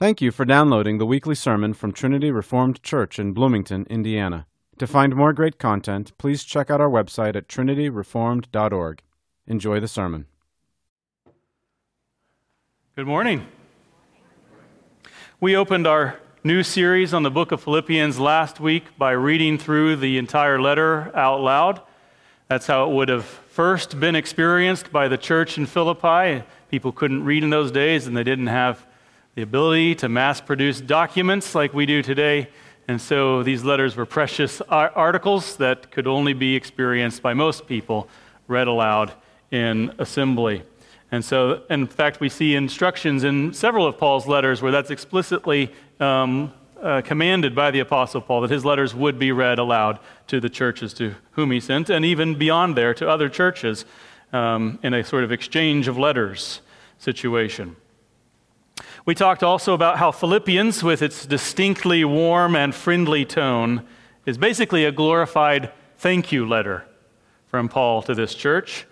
Thank you for downloading the weekly sermon from Trinity Reformed Church in Bloomington, Indiana. To find more great content, please check out our website at trinityreformed.org. Enjoy the sermon. Good morning. We opened our new series on the book of Philippians last week by reading through the entire letter out loud. That's how it would have first been experienced by the church in Philippi. People couldn't read in those days and they didn't have the ability to mass produce documents like we do today. And so these letters were precious articles that could only be experienced by most people, read aloud in assembly. And so, in fact, we see instructions in several of Paul's letters where that's explicitly um, uh, commanded by the Apostle Paul that his letters would be read aloud to the churches to whom he sent, and even beyond there to other churches um, in a sort of exchange of letters situation. We talked also about how Philippians, with its distinctly warm and friendly tone, is basically a glorified thank you letter from Paul to this church.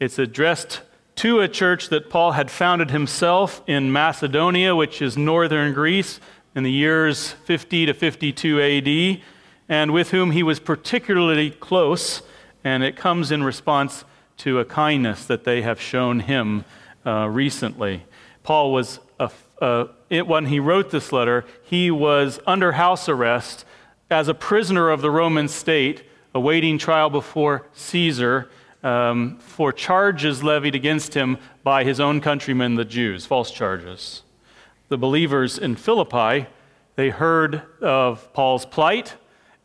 It's addressed to a church that Paul had founded himself in Macedonia, which is northern Greece, in the years 50 to 52 AD, and with whom he was particularly close, and it comes in response to a kindness that they have shown him uh, recently. Paul was uh, it, when he wrote this letter, he was under house arrest as a prisoner of the Roman state, awaiting trial before Caesar um, for charges levied against him by his own countrymen, the Jews, false charges. The believers in Philippi, they heard of Paul's plight,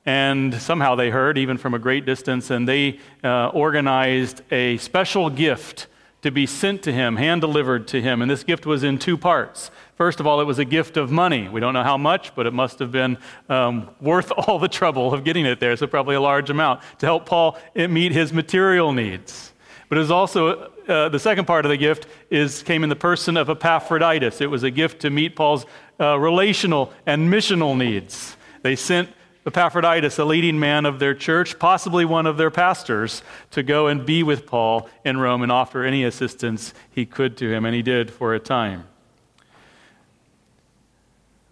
and somehow they heard, even from a great distance, and they uh, organized a special gift to be sent to him, hand delivered to him. And this gift was in two parts. First of all, it was a gift of money. We don't know how much, but it must have been um, worth all the trouble of getting it there, so probably a large amount to help Paul meet his material needs. But it was also uh, the second part of the gift is came in the person of Epaphroditus. It was a gift to meet Paul's uh, relational and missional needs. They sent Epaphroditus, a leading man of their church, possibly one of their pastors, to go and be with Paul in Rome and offer any assistance he could to him, and he did for a time.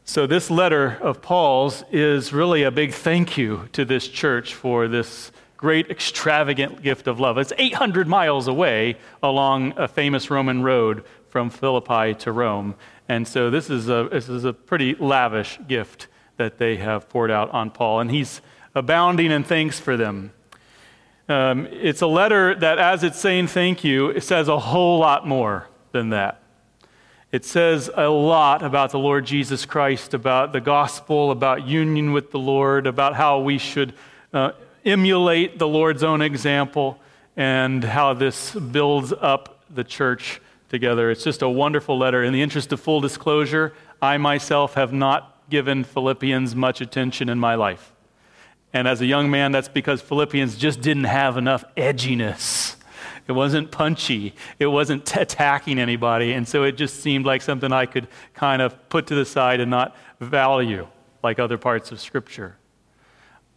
So, this letter of Paul's is really a big thank you to this church for this great extravagant gift of love. It's 800 miles away along a famous Roman road from Philippi to Rome. And so, this is a, this is a pretty lavish gift that they have poured out on Paul. And he's abounding in thanks for them. Um, it's a letter that, as it's saying thank you, it says a whole lot more than that. It says a lot about the Lord Jesus Christ, about the gospel, about union with the Lord, about how we should uh, emulate the Lord's own example, and how this builds up the church together. It's just a wonderful letter. In the interest of full disclosure, I myself have not given Philippians much attention in my life. And as a young man, that's because Philippians just didn't have enough edginess it wasn't punchy. It wasn't t- attacking anybody. And so it just seemed like something I could kind of put to the side and not value like other parts of Scripture.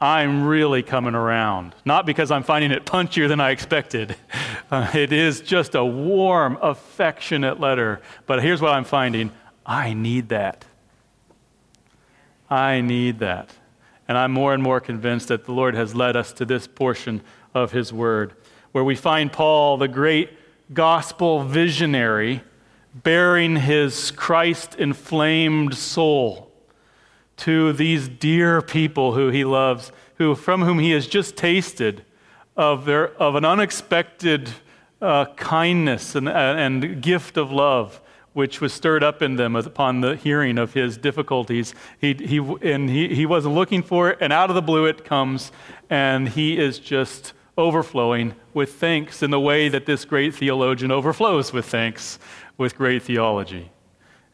I'm really coming around. Not because I'm finding it punchier than I expected. Uh, it is just a warm, affectionate letter. But here's what I'm finding I need that. I need that. And I'm more and more convinced that the Lord has led us to this portion of His Word where we find Paul, the great gospel visionary, baring his Christ inflamed soul to these dear people who he loves, who, from whom he has just tasted of, their, of an unexpected uh, kindness and, and gift of love which was stirred up in them upon the hearing of his difficulties. He, he, and he, he wasn't looking for it, and out of the blue it comes, and he is just overflowing with thanks in the way that this great theologian overflows with thanks with great theology.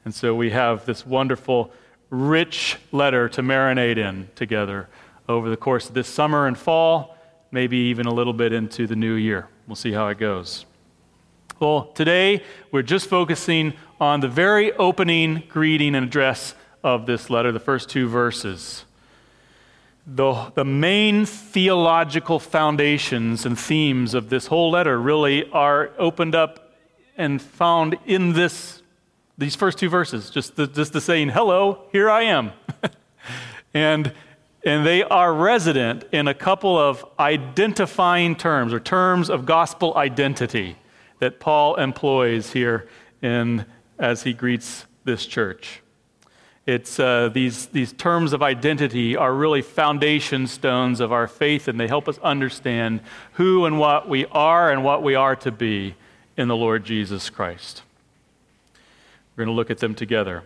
And so we have this wonderful, rich letter to marinate in together over the course of this summer and fall, maybe even a little bit into the new year. We'll see how it goes. Well, today we're just focusing on the very opening greeting and address of this letter, the first two verses the, the main theological foundations and themes of this whole letter really are opened up and found in this These first two verses, just the, just the saying, hello, here I am. and, and they are resident in a couple of identifying terms or terms of gospel identity that Paul employs here in, as he greets this church. It's, uh, these, these terms of identity are really foundation stones of our faith, and they help us understand who and what we are and what we are to be in the Lord Jesus Christ. We're going to look at them together.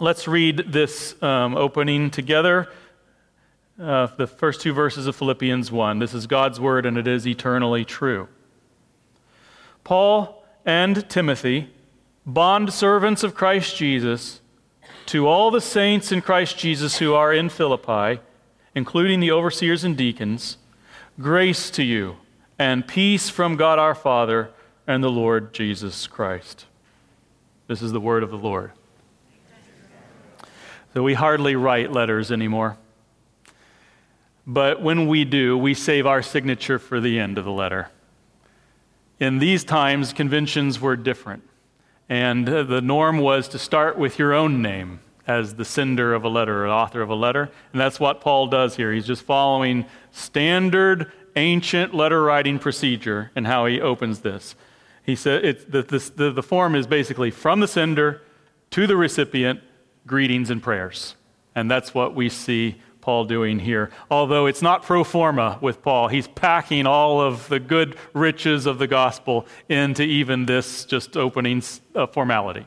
Let's read this um, opening together. Uh, the first two verses of Philippians 1. This is God's word, and it is eternally true. Paul and Timothy, bond servants of Christ Jesus, to all the saints in Christ Jesus who are in Philippi, including the overseers and deacons, grace to you and peace from God our Father and the Lord Jesus Christ. This is the word of the Lord. So we hardly write letters anymore. But when we do, we save our signature for the end of the letter. In these times, conventions were different. And uh, the norm was to start with your own name as the sender of a letter or author of a letter. And that's what Paul does here. He's just following standard ancient letter writing procedure and how he opens this. He said the, the, the form is basically from the sender to the recipient, greetings and prayers. And that's what we see Paul doing here. Although it's not pro forma with Paul, he's packing all of the good riches of the gospel into even this just opening uh, formality.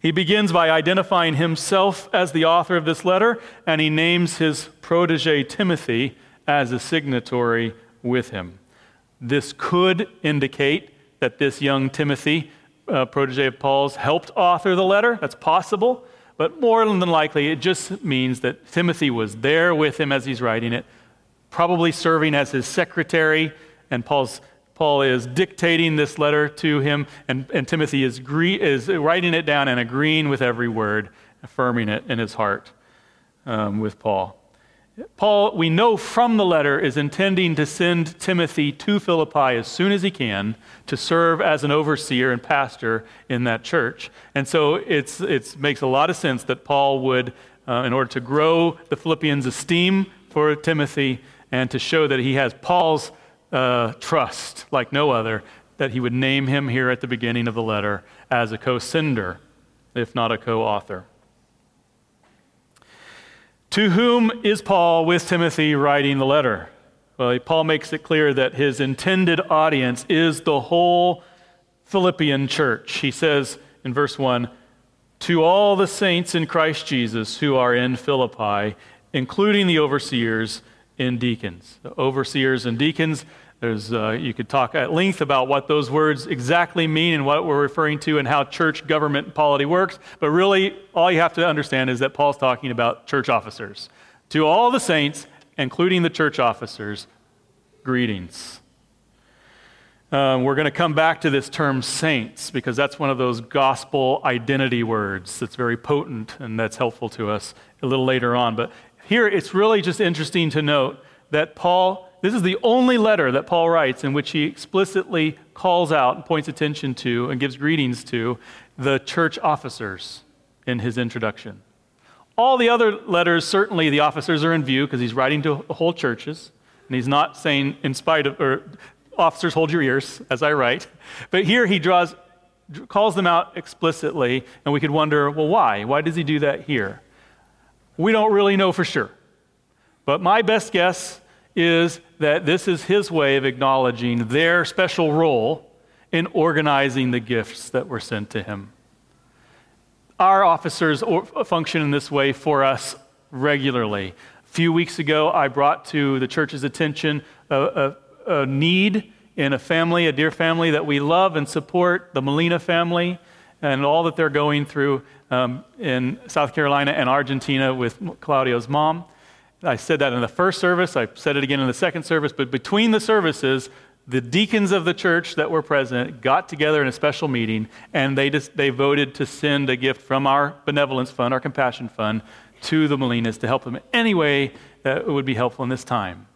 He begins by identifying himself as the author of this letter, and he names his protege Timothy as a signatory with him. This could indicate that this young Timothy, uh, protege of Paul's, helped author the letter. That's possible. But more than likely, it just means that Timothy was there with him as he's writing it, probably serving as his secretary, and Paul's, Paul is dictating this letter to him, and, and Timothy is, gre- is writing it down and agreeing with every word, affirming it in his heart um, with Paul. Paul, we know from the letter, is intending to send Timothy to Philippi as soon as he can to serve as an overseer and pastor in that church. And so it makes a lot of sense that Paul would, uh, in order to grow the Philippians' esteem for Timothy and to show that he has Paul's uh, trust like no other, that he would name him here at the beginning of the letter as a co sender, if not a co author. To whom is Paul with Timothy writing the letter? Well, Paul makes it clear that his intended audience is the whole Philippian church. He says in verse 1 To all the saints in Christ Jesus who are in Philippi, including the overseers and deacons. The overseers and deacons there's, uh, you could talk at length about what those words exactly mean and what we're referring to and how church government polity works. But really, all you have to understand is that Paul's talking about church officers. To all the saints, including the church officers, greetings. Um, we're going to come back to this term saints because that's one of those gospel identity words that's very potent and that's helpful to us a little later on. But here it's really just interesting to note that Paul this is the only letter that Paul writes in which he explicitly calls out and points attention to and gives greetings to the church officers in his introduction. All the other letters, certainly the officers are in view because he's writing to whole churches. And he's not saying, in spite of, or officers, hold your ears as I write. But here he draws, calls them out explicitly, and we could wonder, well, why? Why does he do that here? We don't really know for sure. But my best guess is that this is his way of acknowledging their special role in organizing the gifts that were sent to him. Our officers function in this way for us regularly. A few weeks ago, I brought to the church's attention a, a, a need in a family, a dear family that we love and support, the Molina family, and all that they're going through um, in South Carolina and Argentina with Claudio's mom. I said that in the first service, I said it again in the second service, but between the services, the deacons of the church that were present got together in a special meeting and they, just, they voted to send a gift from our benevolence fund, our compassion fund, to the Molinas to help them in any way that would be helpful in this time.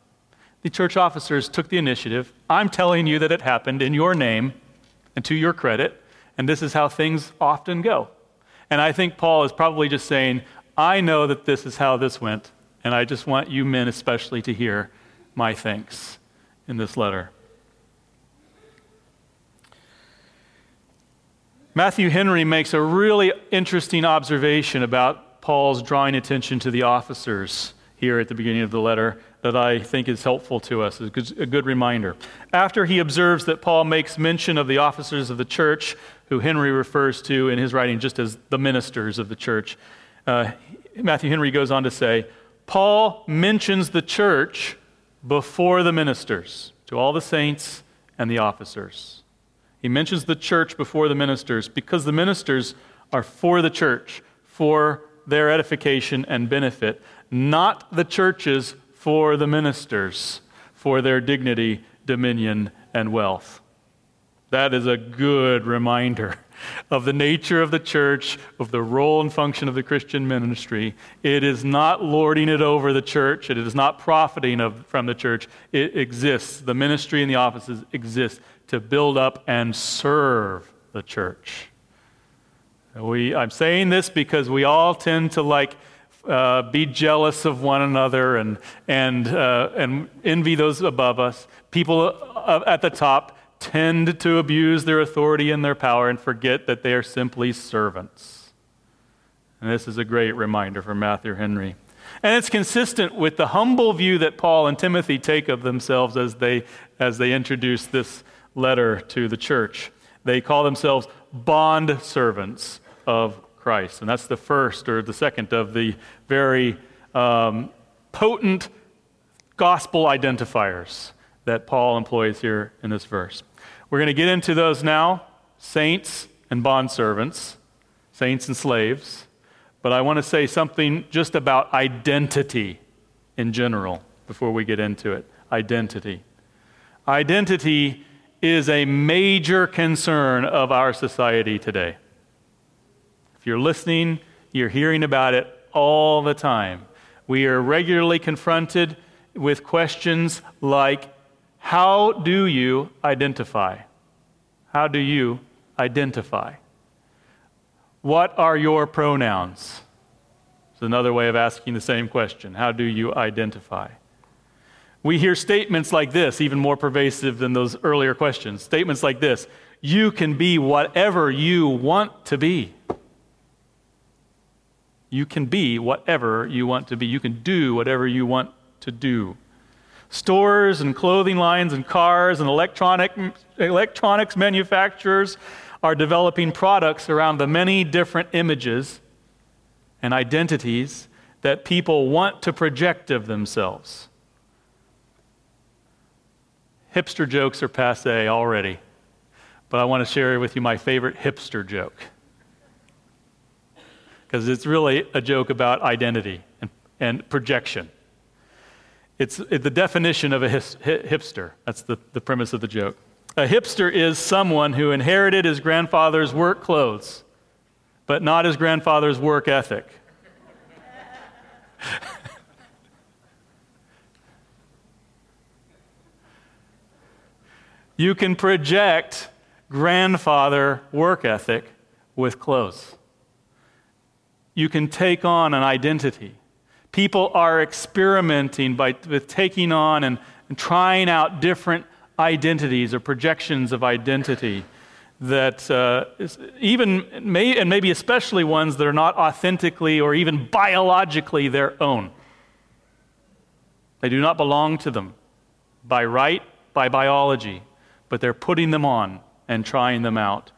The church officers took the initiative. I'm telling you that it happened in your name and to your credit. And this is how things often go. And I think Paul is probably just saying, I know that this is how this went, and I just want you men especially to hear my thanks in this letter. Matthew Henry makes a really interesting observation about Paul's drawing attention to the officers here at the beginning of the letter that I think is helpful to us, good, a good reminder. After he observes that Paul makes mention of the officers of the church, who Henry refers to in his writing just as the ministers of the church, uh, Matthew Henry goes on to say, Paul mentions the church before the ministers, to all the saints and the officers. He mentions the church before the ministers because the ministers are for the church, for their edification and benefit, not the churches for the ministers, for their dignity, dominion, and wealth. That is a good reminder of the nature of the church, of the role and function of the Christian ministry. It is not lording it over the church, it is not profiting of, from the church. It exists. The ministry and the offices exist to build up and serve the church. We, I'm saying this because we all tend to like uh, be jealous of one another and, and, uh, and envy those above us. People uh, at the top tend to abuse their authority and their power and forget that they are simply servants. And this is a great reminder from Matthew Henry. And it's consistent with the humble view that Paul and Timothy take of themselves as they, as they introduce this letter to the church. They call themselves bond servants of Christ. And that's the first or the second of the very um, potent gospel identifiers that Paul employs here in this verse. We're going to get into those now saints and bondservants, saints and slaves. But I want to say something just about identity in general before we get into it. Identity. Identity is a major concern of our society today. If you're listening, you're hearing about it all the time. We are regularly confronted with questions like How do you identify? How do you identify? What are your pronouns? It's another way of asking the same question. How do you identify? We hear statements like this, even more pervasive than those earlier questions. Statements like this You can be whatever you want to be. You can be whatever you want to be. You can do whatever you want to do. Stores and clothing lines and cars and electronic, electronics manufacturers are developing products around the many different images and identities that people want to project of themselves. Hipster jokes are passe already, but I want to share with you my favorite hipster joke because it's really a joke about identity and, and projection. It's the definition of a hipster. That's the, the premise of the joke. A hipster is someone who inherited his grandfather's work clothes, but not his grandfather's work ethic. you can project grandfather work ethic with clothes you can take on an identity. People are experimenting by, with taking on and, and trying out different identities or projections of identity that uh, even may, and maybe especially ones that are not authentically or even biologically their own. They do not belong to them by right, by biology, but they're putting them on and trying them out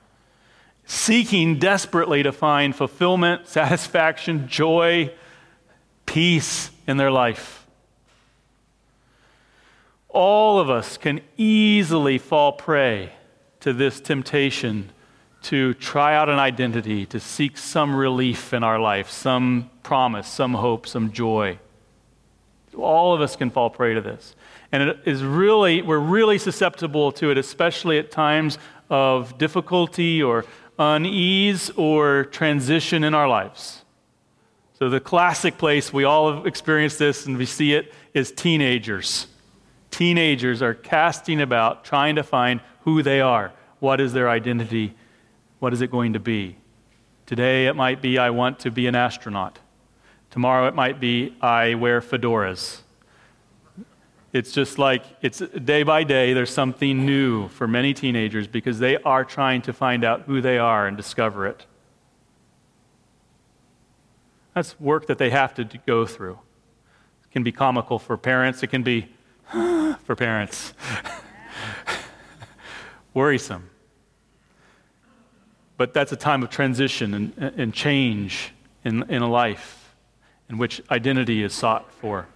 seeking desperately to find fulfillment, satisfaction, joy, peace in their life. All of us can easily fall prey to this temptation to try out an identity, to seek some relief in our life, some promise, some hope, some joy. All of us can fall prey to this. And it is really, we're really susceptible to it, especially at times of difficulty or unease or transition in our lives. So, the classic place we all have experienced this and we see it is teenagers. Teenagers are casting about, trying to find who they are, what is their identity What is it going to be? Today it might be I want to be an astronaut. Tomorrow it might be I wear fedoras. It's just like it's day by day, there's something new for many teenagers because they are trying to find out who they are and discover it. That's work that they have to go through. It can be comical for parents, it can be for parents, worrisome. But that's a time of transition and, and change in, in a life in which identity is sought for.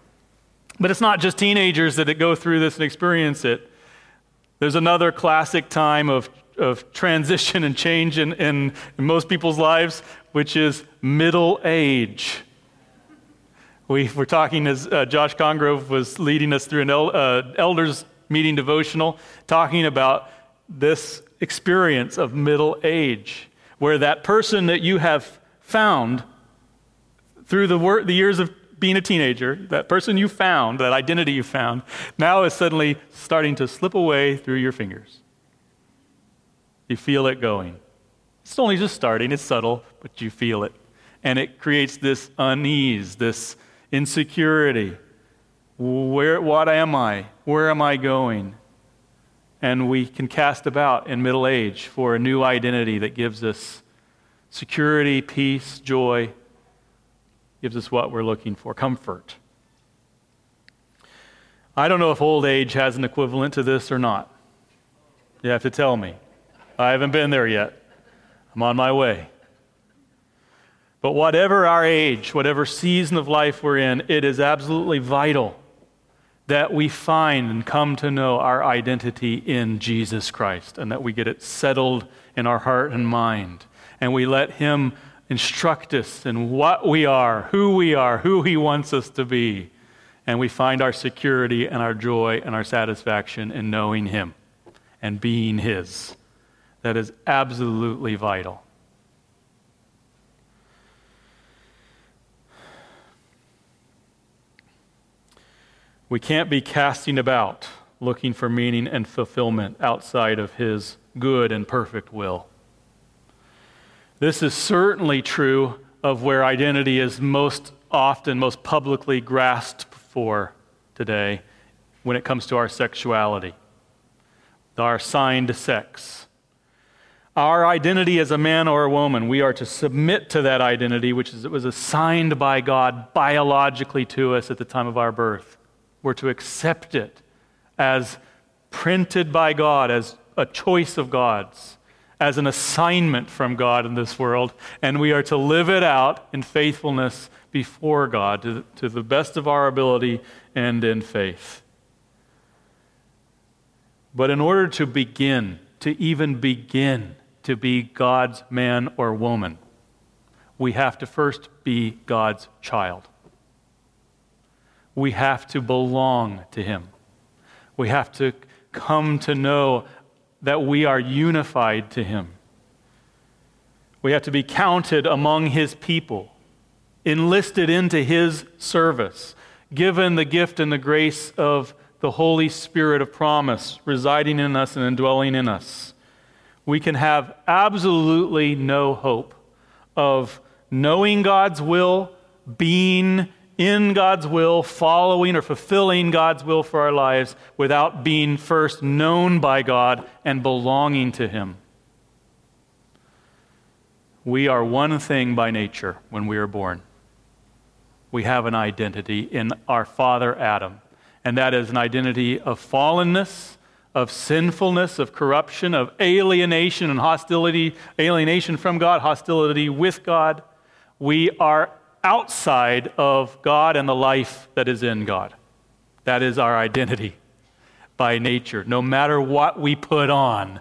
But it's not just teenagers that go through this and experience it. There's another classic time of, of transition and change in, in, in most people's lives, which is middle age. We were talking as uh, Josh Congrove was leading us through an el- uh, elders meeting devotional, talking about this experience of middle age, where that person that you have found through the, wor- the years of being a teenager, that person you found, that identity you found, now is suddenly starting to slip away through your fingers. You feel it going. It's only just starting, it's subtle, but you feel it. And it creates this unease, this insecurity. Where, what am I? Where am I going? And we can cast about in middle age for a new identity that gives us security, peace, joy, gives us what we're looking for comfort. I don't know if old age has an equivalent to this or not. You have to tell me. I haven't been there yet. I'm on my way. But whatever our age, whatever season of life we're in, it is absolutely vital that we find and come to know our identity in Jesus Christ and that we get it settled in our heart and mind. And we let Him instruct us in what we are, who we are, who He wants us to be. And we find our security and our joy and our satisfaction in knowing Him and being His. That is absolutely vital. We can't be casting about looking for meaning and fulfillment outside of His good and perfect will. This is certainly true of where identity is most often, most publicly grasped for today when it comes to our sexuality, our assigned sex. Our identity as a man or a woman, we are to submit to that identity, which is, was assigned by God biologically to us at the time of our birth. We're to accept it as printed by God, as a choice of God's as an assignment from God in this world, and we are to live it out in faithfulness before God to, to the best of our ability and in faith. But in order to begin, to even begin to be God's man or woman, we have to first be God's child. We have to belong to Him. We have to come to know that we are unified to Him. We have to be counted among His people, enlisted into His service, given the gift and the grace of the Holy Spirit of promise residing in us and indwelling in us. We can have absolutely no hope of knowing God's will, being in God's will, following or fulfilling God's will for our lives without being first known by God and belonging to Him. We are one thing by nature when we are born. We have an identity in our father Adam, and that is an identity of fallenness, of sinfulness, of corruption, of alienation and hostility, alienation from God, hostility with God. We are outside of God and the life that is in God. That is our identity by nature, no matter what we put on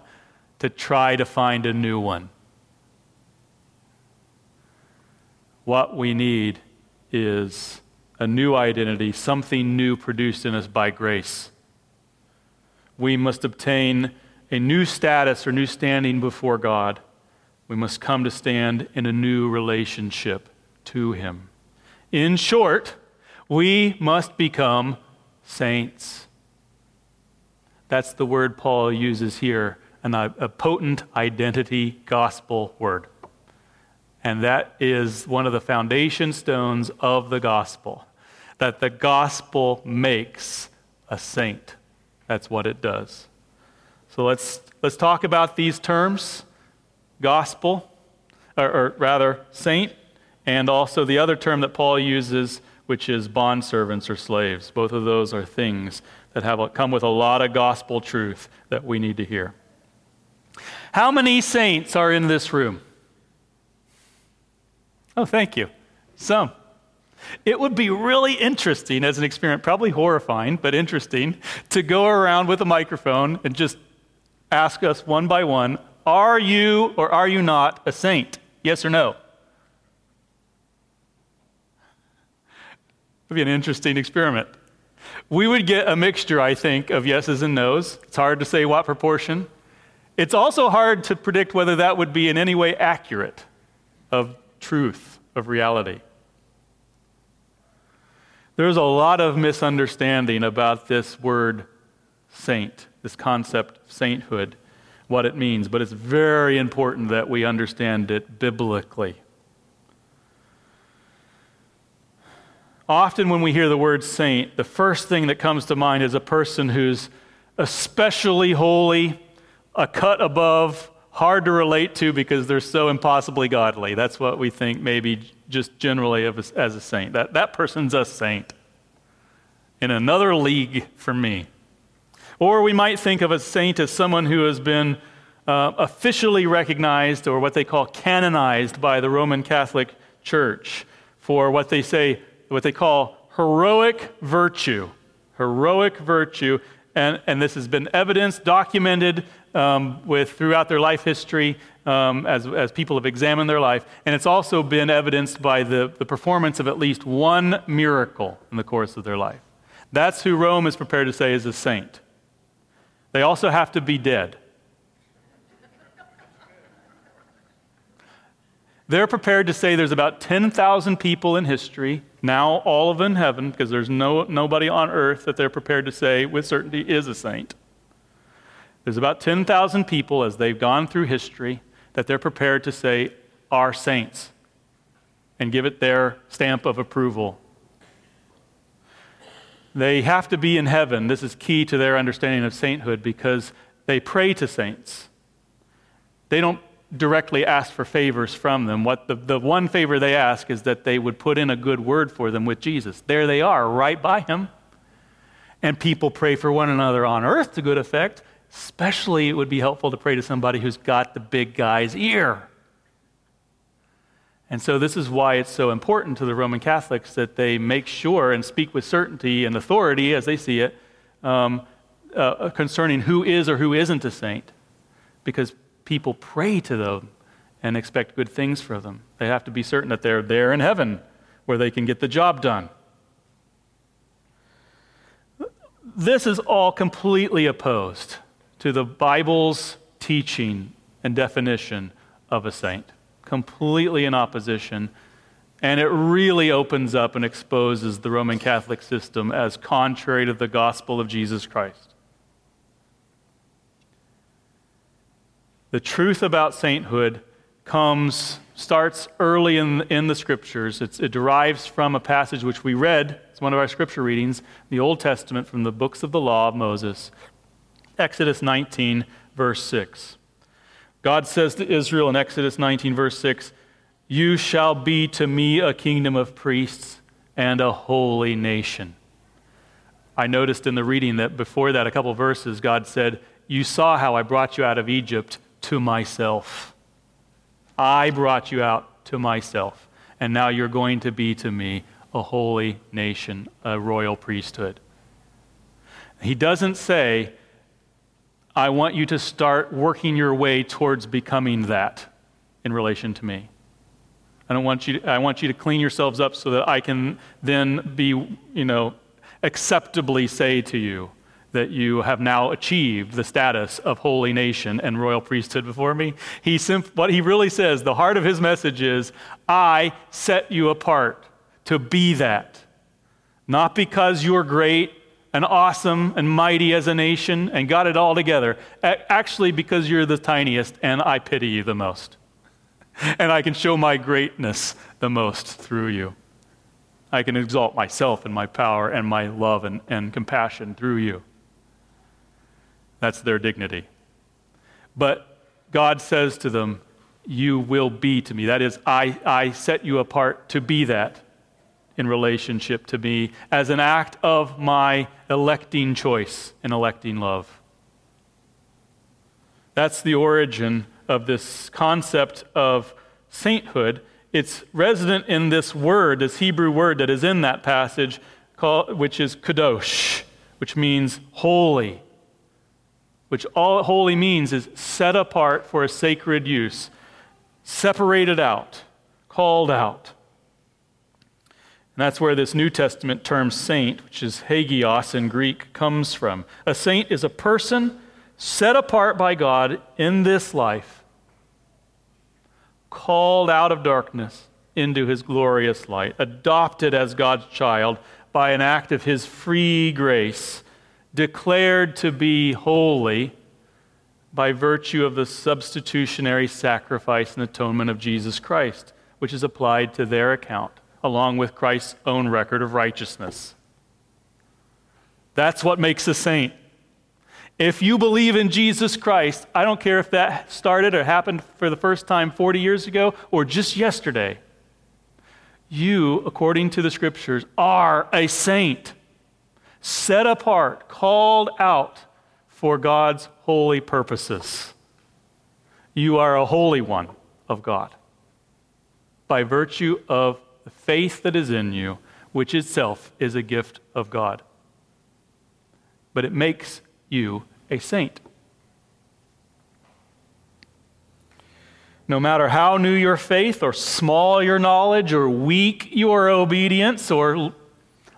to try to find a new one. What we need is a new identity, something new produced in us by grace. We must obtain a new status or new standing before God. We must come to stand in a new relationship to him. In short, we must become saints. That's the word Paul uses here, an, uh, a potent identity gospel word. And that is one of the foundation stones of the gospel that the gospel makes a saint. That's what it does. So let's, let's talk about these terms gospel, or, or rather, saint, and also the other term that Paul uses, which is bondservants or slaves. Both of those are things that have come with a lot of gospel truth that we need to hear. How many saints are in this room? Oh, thank you. Some. It would be really interesting as an experiment, probably horrifying, but interesting, to go around with a microphone and just ask us one by one Are you or are you not a saint? Yes or no? It would be an interesting experiment. We would get a mixture, I think, of yeses and nos. It's hard to say what proportion. It's also hard to predict whether that would be in any way accurate of truth, of reality. There's a lot of misunderstanding about this word saint, this concept of sainthood, what it means, but it's very important that we understand it biblically. Often, when we hear the word saint, the first thing that comes to mind is a person who's especially holy, a cut above, hard to relate to because they're so impossibly godly. That's what we think, maybe just generally as a saint. That, that person's a saint in another league for me. Or we might think of a saint as someone who has been uh, officially recognized or what they call canonized by the Roman Catholic Church for what they say what they call heroic virtue. Heroic virtue. And, and this has been evidenced, documented um, with, throughout their life history um, as, as people have examined their life. And it's also been evidenced by the, the performance of at least one miracle in the course of their life. That's who Rome is prepared to say is a saint. They also have to be dead. They're prepared to say there's about 10,000 people in history, now all of in heaven, because there's no, nobody on earth that they're prepared to say with certainty is a saint. There's about 10,000 people as they've gone through history that they're prepared to say are saints and give it their stamp of approval. They have to be in heaven. This is key to their understanding of sainthood because they pray to saints. They don't directly ask for favors from them. What the, the one favor they ask is that they would put in a good word for them with Jesus. There they are, right by him. And people pray for one another on earth to good effect. Especially, it would be helpful to pray to somebody who's got the big guy's ear. And so, this is why it's so important to the Roman Catholics that they make sure and speak with certainty and authority, as they see it, um, uh, concerning who is or who isn't a saint. Because people pray to them and expect good things for them. They have to be certain that they're there in heaven where they can get the job done. This is all completely opposed to the Bible's teaching and definition of a saint. Completely in opposition. And it really opens up and exposes the Roman Catholic system as contrary to the gospel of Jesus Christ. The truth about sainthood comes, starts early in, in the scriptures. It's, it derives from a passage which we read. It's one of our scripture readings, the Old Testament from the books of the law of Moses. Exodus 19, verse 6. God says to Israel in Exodus 19, verse 6, You shall be to me a kingdom of priests and a holy nation. I noticed in the reading that before that, a couple verses, God said, You saw how I brought you out of Egypt to myself. I brought you out to myself, and now you're going to be to me a holy nation, a royal priesthood. He doesn't say, I want you to start working your way towards becoming that in relation to me. I don't want you to, I want you to clean yourselves up so that I can then be, you know, acceptably say to you, that you have now achieved the status of holy nation and royal priesthood before me. He simp- what he really says, the heart of his message is, I set you apart to be that. Not because you're great, and awesome and mighty as a nation and got it all together. Actually, because you're the tiniest and I pity you the most. And I can show my greatness the most through you. I can exalt myself and my power and my love and, and compassion through you. That's their dignity. But God says to them, You will be to me. That is, I, I set you apart to be that in relationship to me as an act of my electing choice and electing love. That's the origin of this concept of sainthood. It's resident in this word, this Hebrew word that is in that passage, called, which is kadosh, which means holy. Which all holy means is set apart for a sacred use, separated out, called out. And that's where this New Testament term saint, which is hagios in Greek, comes from. A saint is a person set apart by God in this life, called out of darkness into his glorious light, adopted as God's child by an act of his free grace, declared to be holy by virtue of the substitutionary sacrifice and atonement of Jesus Christ, which is applied to their account along with Christ's own record of righteousness. That's what makes a saint. If you believe in Jesus Christ, I don't care if that started or happened for the first time 40 years ago or just yesterday, you, according to the scriptures, are a saint, set apart, called out for God's holy purposes. You are a holy one of God by virtue of the faith that is in you, which itself is a gift of God. But it makes you a saint. No matter how new your faith, or small your knowledge, or weak your obedience, or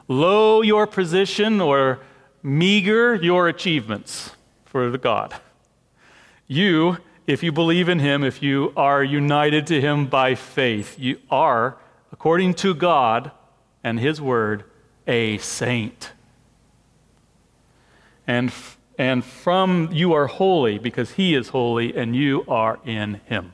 low your position, or meager your achievements for the God, you, if you believe in Him, if you are united to Him by faith, you are according to God and His Word, a saint. And, and from you are holy because He is holy and you are in Him.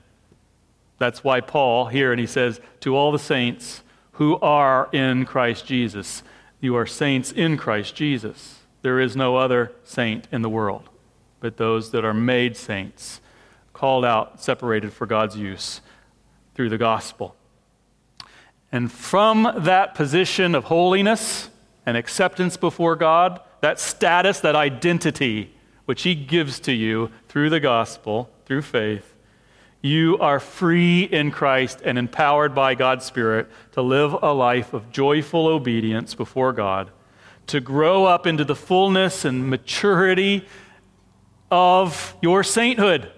That's why Paul here, and he says, to all the saints who are in Christ Jesus, you are saints in Christ Jesus. There is no other saint in the world but those that are made saints, called out, separated for God's use through the gospel. And from that position of holiness and acceptance before God, that status, that identity, which He gives to you through the gospel, through faith, you are free in Christ and empowered by God's Spirit to live a life of joyful obedience before God, to grow up into the fullness and maturity of your sainthood,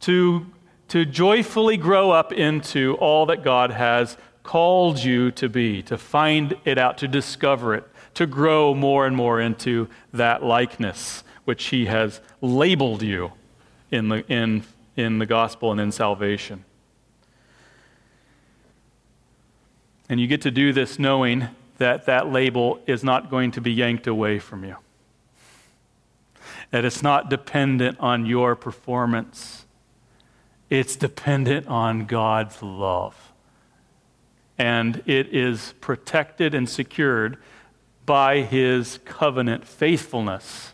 to to joyfully grow up into all that God has called you to be, to find it out, to discover it, to grow more and more into that likeness which He has labeled you in the, in, in the gospel and in salvation. And you get to do this knowing that that label is not going to be yanked away from you, that it's not dependent on your performance it's dependent on God's love. And it is protected and secured by his covenant faithfulness.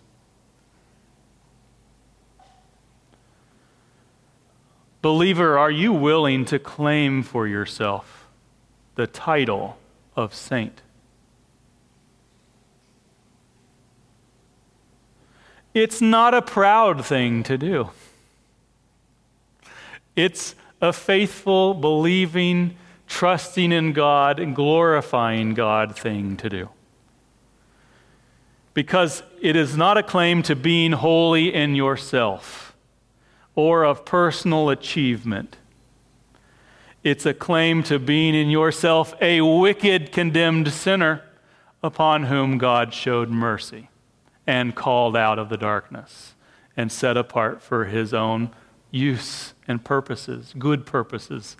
Believer, are you willing to claim for yourself the title of saint? It's not a proud thing to do. It's a faithful, believing, trusting in God, and glorifying God thing to do. Because it is not a claim to being holy in yourself or of personal achievement. It's a claim to being in yourself a wicked, condemned sinner upon whom God showed mercy and called out of the darkness and set apart for his own use and purposes, good purposes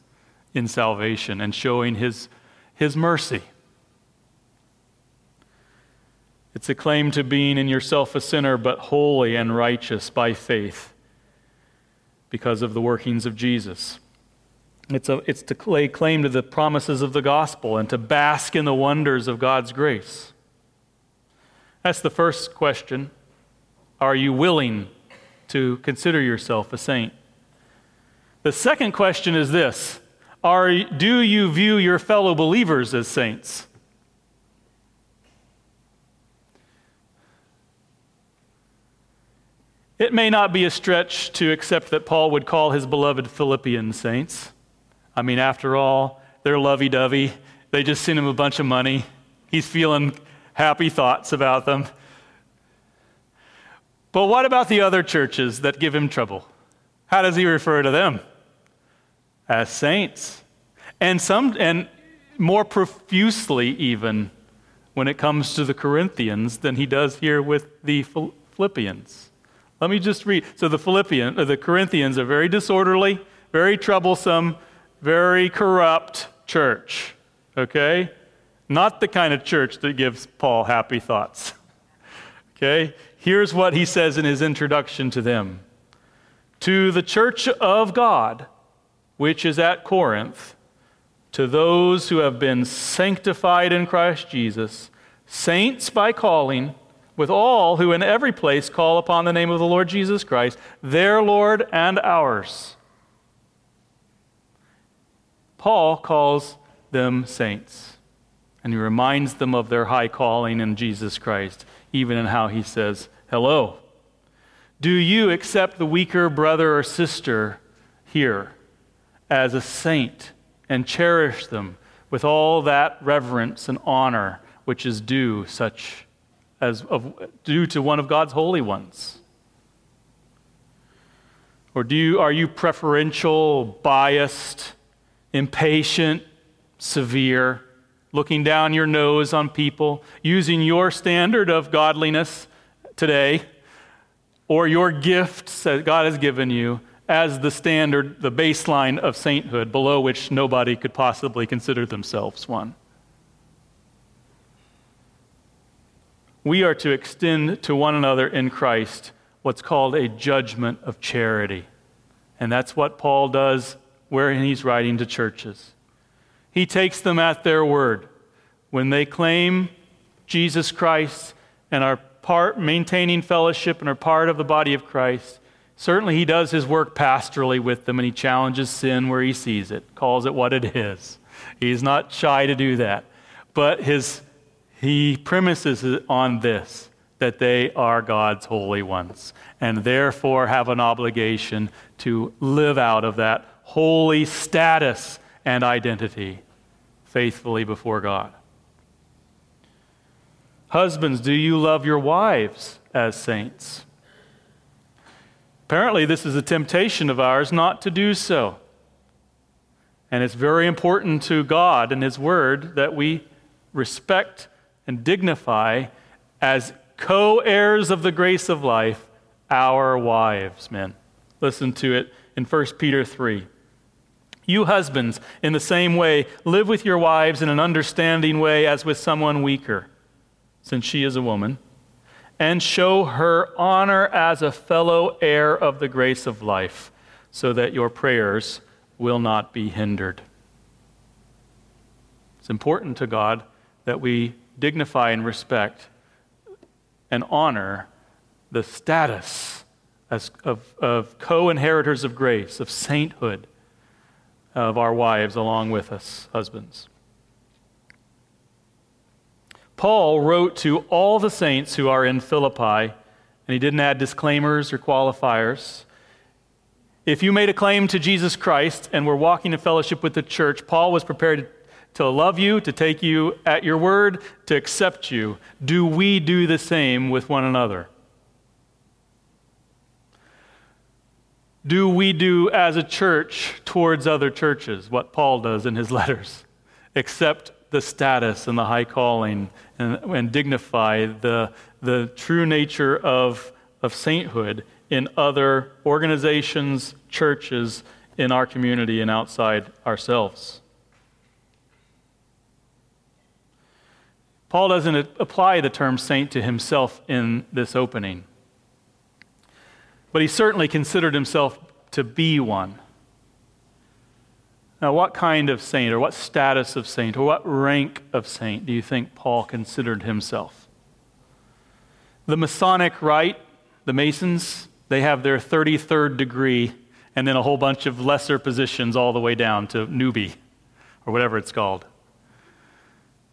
in salvation and showing his, his mercy. It's a claim to being in yourself a sinner, but holy and righteous by faith because of the workings of Jesus. It's, a, it's to lay claim to the promises of the gospel and to bask in the wonders of God's grace. That's the first question. Are you willing to consider yourself a saint? The second question is this Are, Do you view your fellow believers as saints? It may not be a stretch to accept that Paul would call his beloved Philippian saints. I mean, after all, they're lovey dovey. They just sent him a bunch of money. He's feeling happy thoughts about them. But what about the other churches that give him trouble? How does he refer to them? As saints. And some and more profusely even when it comes to the Corinthians than he does here with the Philippians. Let me just read. So the Philippians, uh, the Corinthians, are very disorderly, very troublesome, very corrupt church. Okay? Not the kind of church that gives Paul happy thoughts. Okay? Here's what he says in his introduction to them To the church of God, which is at Corinth, to those who have been sanctified in Christ Jesus, saints by calling, with all who in every place call upon the name of the Lord Jesus Christ, their Lord and ours. Paul calls them saints, and he reminds them of their high calling in Jesus Christ, even in how he says, Hello. Do you accept the weaker brother or sister here as a saint and cherish them with all that reverence and honor which is due such as of, due to one of God's holy ones? Or do you, are you preferential, biased, impatient, severe, looking down your nose on people, using your standard of godliness today or your gifts that God has given you as the standard, the baseline of sainthood, below which nobody could possibly consider themselves one? we are to extend to one another in Christ what's called a judgment of charity. And that's what Paul does where he's writing to churches. He takes them at their word. When they claim Jesus Christ and are part maintaining fellowship and are part of the body of Christ, certainly he does his work pastorally with them and he challenges sin where he sees it, calls it what it is. He's not shy to do that. But his he premises on this that they are God's holy ones and therefore have an obligation to live out of that holy status and identity faithfully before God. Husbands, do you love your wives as saints? Apparently, this is a temptation of ours not to do so. And it's very important to God and His Word that we respect and dignify as co heirs of the grace of life our wives, men. Listen to it in 1 Peter 3. You husbands, in the same way, live with your wives in an understanding way as with someone weaker, since she is a woman, and show her honor as a fellow heir of the grace of life, so that your prayers will not be hindered. It's important to God that we dignify and respect and honor the status as, of, of co inheritors of grace, of sainthood of our wives along with us, husbands. Paul wrote to all the saints who are in Philippi, and he didn't add disclaimers or qualifiers. If you made a claim to Jesus Christ and were walking in fellowship with the church, Paul was prepared to love you, to take you at your word, to accept you. Do we do the same with one another? Do we do as a church towards other churches what Paul does in his letters? Accept the status and the high calling and, and dignify the, the true nature of, of sainthood in other organizations, churches, in our community, and outside ourselves. Paul doesn't apply the term saint to himself in this opening, but he certainly considered himself to be one. Now, what kind of saint, or what status of saint, or what rank of saint do you think Paul considered himself? The Masonic Rite, the Masons, they have their 33rd degree and then a whole bunch of lesser positions all the way down to newbie or whatever it's called.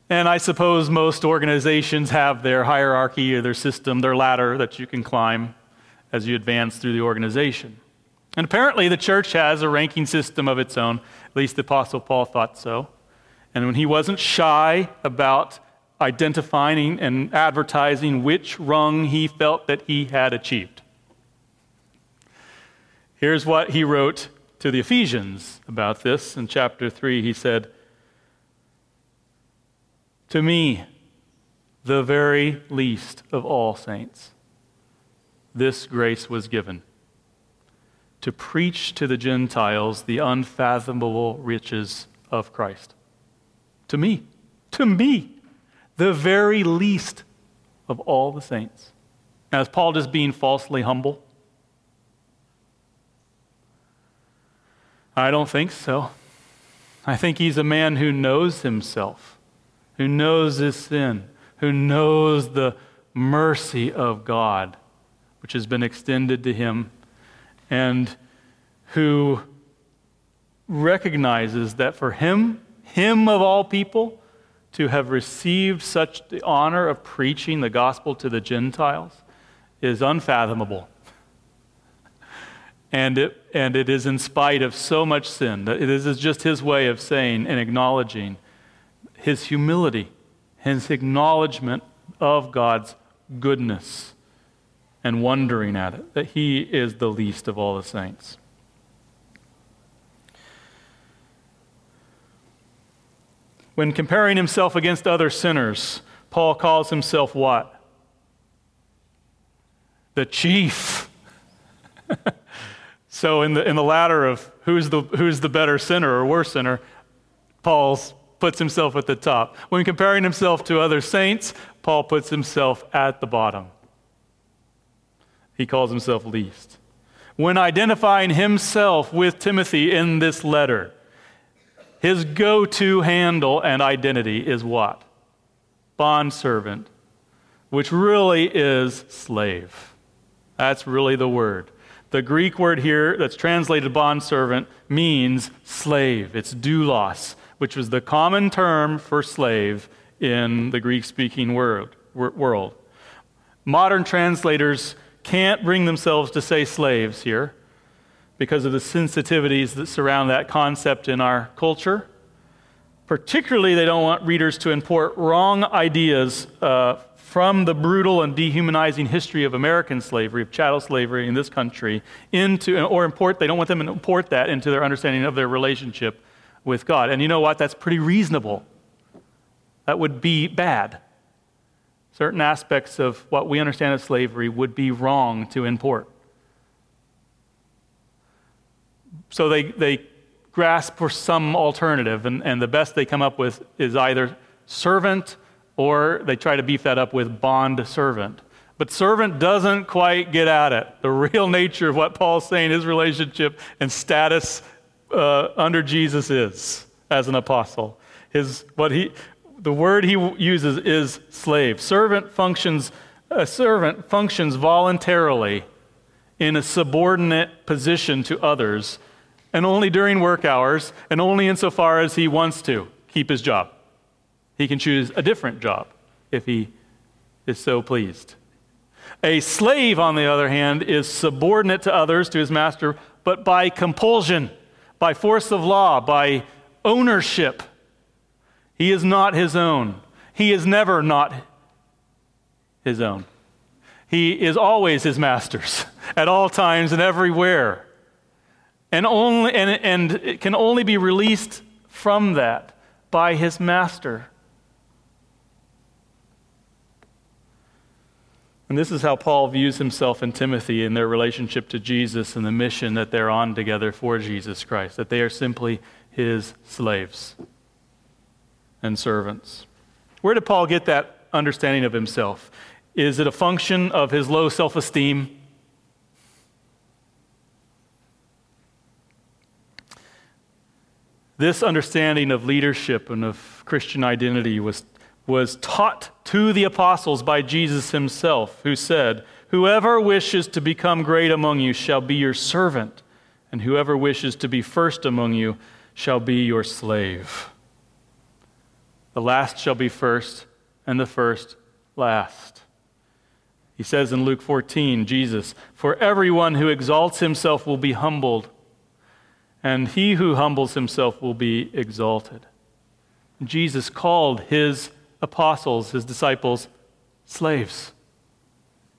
And I suppose most organizations have their hierarchy or their system, their ladder that you can climb as you advance through the organization. And apparently, the church has a ranking system of its own. At least the Apostle Paul thought so. And when he wasn't shy about identifying and advertising which rung he felt that he had achieved. Here's what he wrote to the Ephesians about this. In chapter 3, he said, To me, the very least of all saints, this grace was given to preach to the Gentiles the unfathomable riches of Christ. To me, to me, the very least of all the saints. Now, is Paul just being falsely humble? I don't think so. I think he's a man who knows himself, who knows his sin, who knows the mercy of God, which has been extended to him, and who recognizes that for him, him of all people, to have received such the honor of preaching the gospel to the Gentiles is unfathomable. And it, and it is in spite of so much sin. That it is just his way of saying and acknowledging his humility, his acknowledgement of God's goodness, and wondering at it, that he is the least of all the saints. When comparing himself against other sinners, Paul calls himself what? The chief. So, in the, in the ladder of who's the, who's the better sinner or worse sinner, Paul puts himself at the top. When comparing himself to other saints, Paul puts himself at the bottom. He calls himself least. When identifying himself with Timothy in this letter, his go to handle and identity is what? Bondservant, which really is slave. That's really the word. The Greek word here that's translated bondservant means slave. It's doulos, which was the common term for slave in the Greek speaking world. Modern translators can't bring themselves to say slaves here because of the sensitivities that surround that concept in our culture. Particularly, they don't want readers to import wrong ideas uh, from the brutal and dehumanizing history of American slavery, of chattel slavery in this country, into, or import, they don't want them to import that into their understanding of their relationship with God. And you know what? That's pretty reasonable. That would be bad. Certain aspects of what we understand as slavery would be wrong to import. So they, they grasp for some alternative, and, and the best they come up with is either servant or they try to beef that up with bond servant. But servant doesn't quite get at it. The real nature of what Paul's saying, his relationship and status uh, under Jesus is as an apostle. His, what he, the word he uses is slave. Servant functions, a servant functions voluntarily in a subordinate position to others, and only during work hours, and only insofar as he wants to keep his job. He can choose a different job if he is so pleased. A slave, on the other hand, is subordinate to others, to his master, but by compulsion, by force of law, by ownership. He is not his own. He is never not his own. He is always his master's at all times and everywhere. And, only, and, and it can only be released from that by his master. And this is how Paul views himself and Timothy in their relationship to Jesus and the mission that they're on together for Jesus Christ, that they are simply his slaves and servants. Where did Paul get that understanding of himself? Is it a function of his low self esteem? This understanding of leadership and of Christian identity was, was taught to the apostles by Jesus himself, who said, Whoever wishes to become great among you shall be your servant, and whoever wishes to be first among you shall be your slave. The last shall be first, and the first last. He says in Luke 14, Jesus, For everyone who exalts himself will be humbled, and he who humbles himself will be exalted. Jesus called his apostles, his disciples, slaves.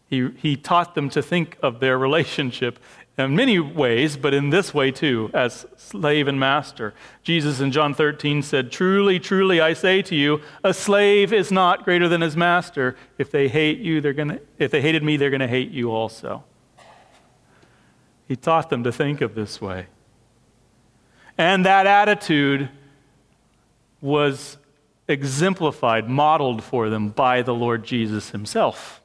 He, he taught them to think of their relationship in many ways, but in this way too, as slave and master. Jesus in John 13 said, Truly, truly, I say to you, a slave is not greater than his master. If they hate you, they're gonna, if they hated me, they're going to hate you also. He taught them to think of this way. And that attitude was exemplified, modeled for them by the Lord Jesus himself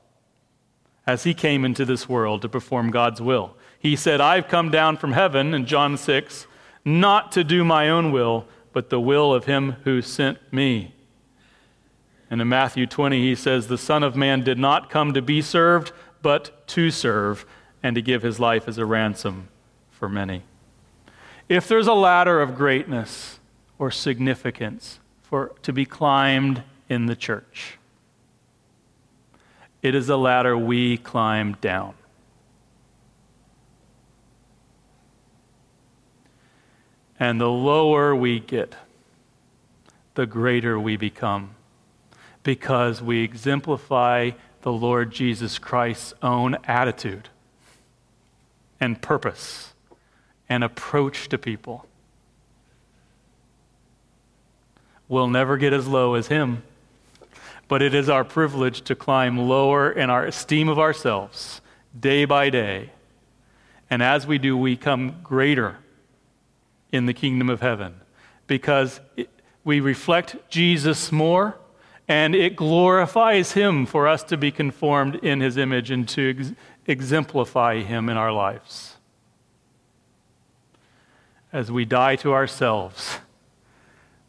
as he came into this world to perform God's will. He said, I've come down from heaven in John 6, not to do my own will, but the will of him who sent me. And in Matthew 20, he says, The Son of Man did not come to be served, but to serve, and to give his life as a ransom for many. If there's a ladder of greatness or significance for to be climbed in the church, it is a ladder we climb down. And the lower we get, the greater we become because we exemplify the Lord Jesus Christ's own attitude and purpose and approach to people. We'll never get as low as him but it is our privilege to climb lower in our esteem of ourselves day by day. And as we do, we come greater in the kingdom of heaven. Because it, we reflect Jesus more and it glorifies him for us to be conformed in his image and to ex- exemplify him in our lives. As we die to ourselves,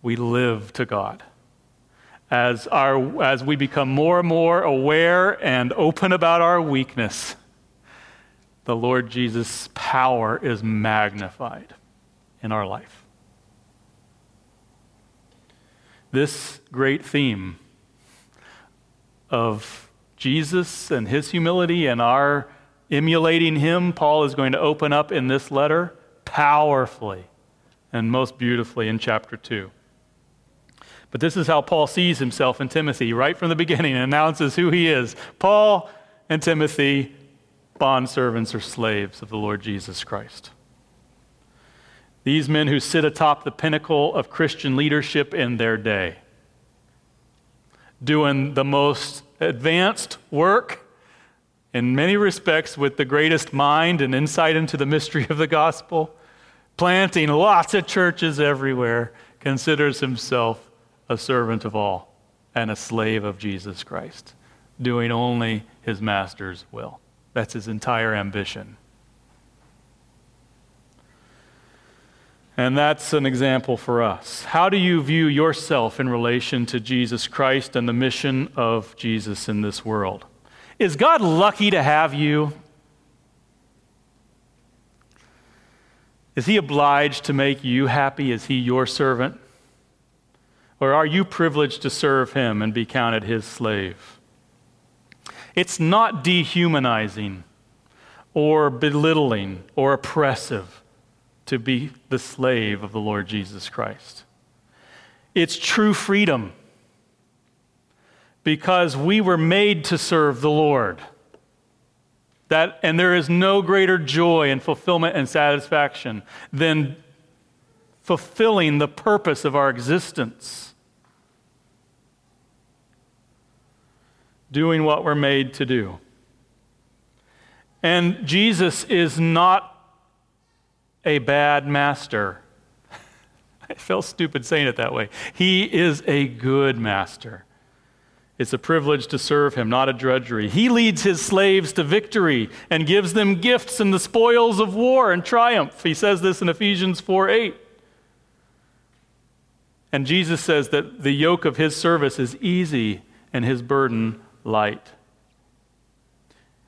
we live to God. As, our, as we become more and more aware and open about our weakness, the Lord Jesus' power is magnified in our life. This great theme of Jesus and his humility and our emulating him, Paul is going to open up in this letter powerfully and most beautifully in chapter 2. But this is how Paul sees himself in Timothy right from the beginning and announces who he is. Paul and Timothy, bondservants or slaves of the Lord Jesus Christ. These men who sit atop the pinnacle of Christian leadership in their day, doing the most advanced work in many respects with the greatest mind and insight into the mystery of the gospel, planting lots of churches everywhere, considers himself a servant of all and a slave of Jesus Christ, doing only his master's will. That's his entire ambition. And that's an example for us. How do you view yourself in relation to Jesus Christ and the mission of Jesus in this world? Is God lucky to have you? Is he obliged to make you happy? Is he your servant? Or are you privileged to serve him and be counted his slave? It's not dehumanizing or belittling or oppressive to be the slave of the Lord Jesus Christ. It's true freedom because we were made to serve the Lord. That, and there is no greater joy and fulfillment and satisfaction than fulfilling the purpose of our existence. doing what we're made to do. And Jesus is not a bad master. I felt stupid saying it that way. He is a good master. It's a privilege to serve him, not a drudgery. He leads his slaves to victory and gives them gifts and the spoils of war and triumph. He says this in Ephesians 4 8. And Jesus says that the yoke of his service is easy and his burden light.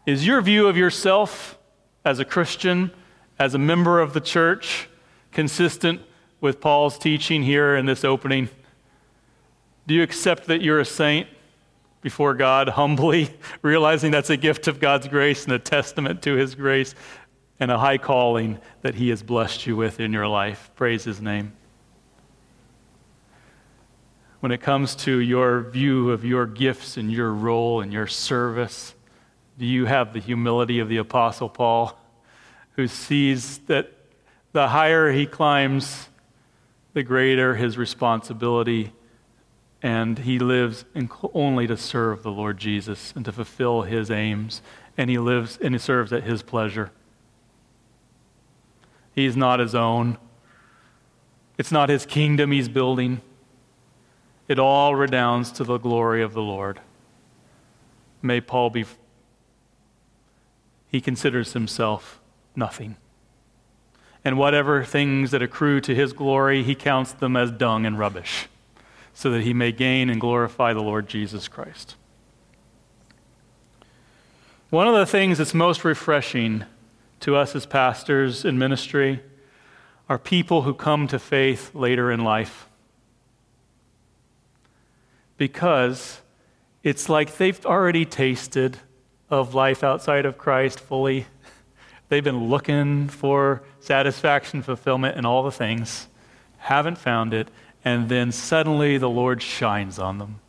Is your view of yourself as a Christian, as a member of the church, consistent with Paul's teaching here in this opening? Do you accept that you're a saint? before God humbly, realizing that's a gift of God's grace and a testament to His grace and a high calling that He has blessed you with in your life. Praise His name. When it comes to your view of your gifts and your role and your service, do you have the humility of the Apostle Paul, who sees that the higher he climbs, the greater his responsibility and he lives only to serve the Lord Jesus and to fulfill his aims, and he lives and he serves at his pleasure. He's not his own. It's not his kingdom he's building. It all redounds to the glory of the Lord. May Paul be, he considers himself nothing. And whatever things that accrue to his glory, he counts them as dung and rubbish so that he may gain and glorify the Lord Jesus Christ. One of the things that's most refreshing to us as pastors in ministry are people who come to faith later in life. Because it's like they've already tasted of life outside of Christ fully. They've been looking for satisfaction, fulfillment, and all the things, haven't found it, and then suddenly the Lord shines on them.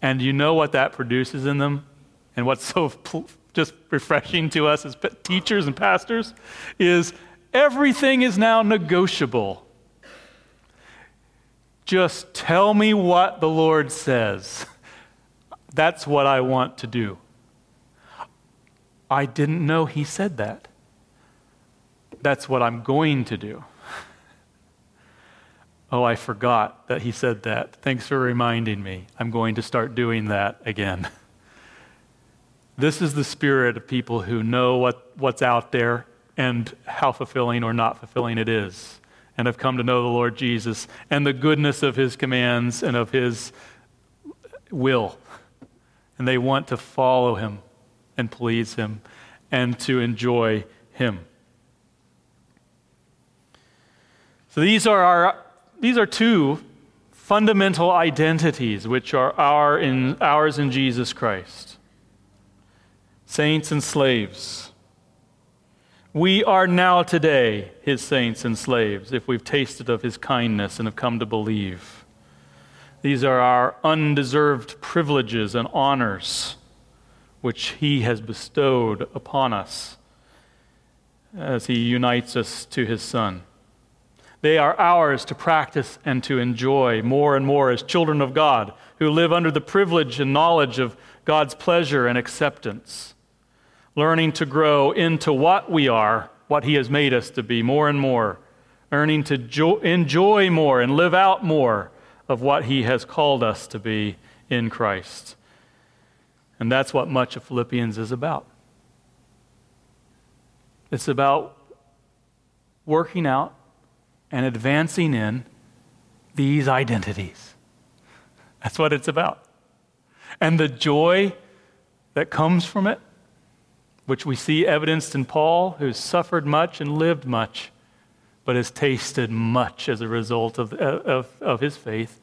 And you know what that produces in them? And what's so just refreshing to us as teachers and pastors is everything is now negotiable. Just tell me what the Lord says. That's what I want to do. I didn't know He said that. That's what I'm going to do. Oh, I forgot that he said that. Thanks for reminding me. I'm going to start doing that again. This is the spirit of people who know what, what's out there and how fulfilling or not fulfilling it is, and have come to know the Lord Jesus and the goodness of his commands and of his will. And they want to follow him and please him and to enjoy him. So these are our these are two fundamental identities which are our in, ours in Jesus Christ saints and slaves. We are now today his saints and slaves if we've tasted of his kindness and have come to believe. These are our undeserved privileges and honors which he has bestowed upon us as he unites us to his son. They are ours to practice and to enjoy more and more as children of God who live under the privilege and knowledge of God's pleasure and acceptance, learning to grow into what we are, what He has made us to be, more and more, earning to jo- enjoy more and live out more of what He has called us to be in Christ. And that's what much of Philippians is about. It's about working out and advancing in these identities. That's what it's about. And the joy that comes from it, which we see evidenced in Paul, who's suffered much and lived much, but has tasted much as a result of, of, of his faith,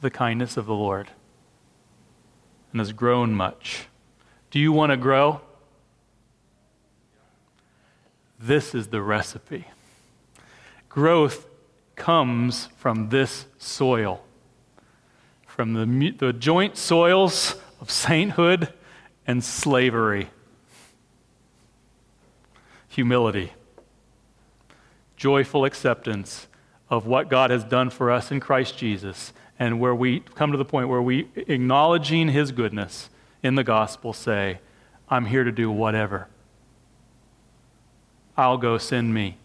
the kindness of the Lord, and has grown much. Do you want to grow? This is the recipe. Growth comes from this soil, from the, the joint soils of sainthood and slavery. Humility, joyful acceptance of what God has done for us in Christ Jesus, and where we come to the point where we, acknowledging his goodness in the gospel, say, I'm here to do whatever. I'll go, send me.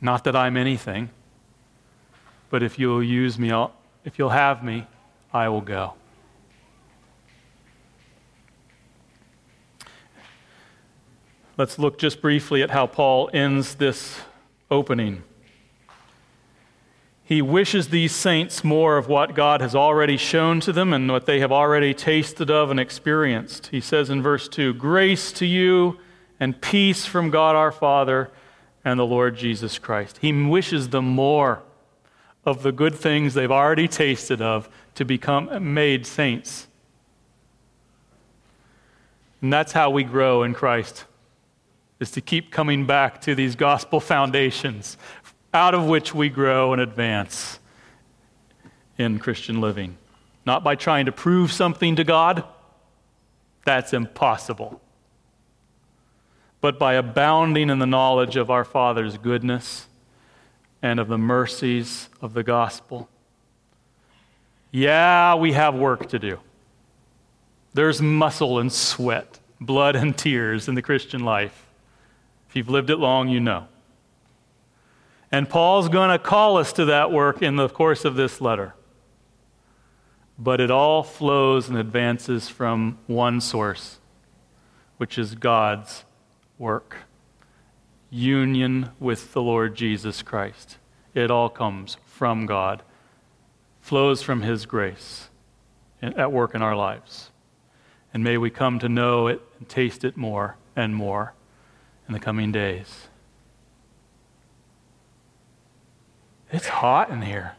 Not that I'm anything, but if you'll use me, I'll, if you'll have me, I will go. Let's look just briefly at how Paul ends this opening. He wishes these saints more of what God has already shown to them and what they have already tasted of and experienced. He says in verse 2 Grace to you and peace from God our Father and the Lord Jesus Christ. He wishes them more of the good things they've already tasted of to become made saints. And that's how we grow in Christ. Is to keep coming back to these gospel foundations out of which we grow and advance in Christian living. Not by trying to prove something to God, that's impossible, but by abounding in the knowledge of our Father's goodness and of the mercies of the gospel. Yeah, we have work to do. There's muscle and sweat, blood and tears in the Christian life. If you've lived it long, you know. And Paul's going to call us to that work in the course of this letter. But it all flows and advances from one source, which is God's work union with the Lord Jesus Christ. It all comes from God, flows from His grace at work in our lives. And may we come to know it and taste it more and more in the coming days. It's hot in here.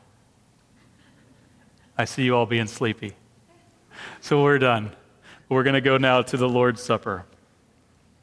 I see you all being sleepy. So we're done. We're going to go now to the Lord's Supper.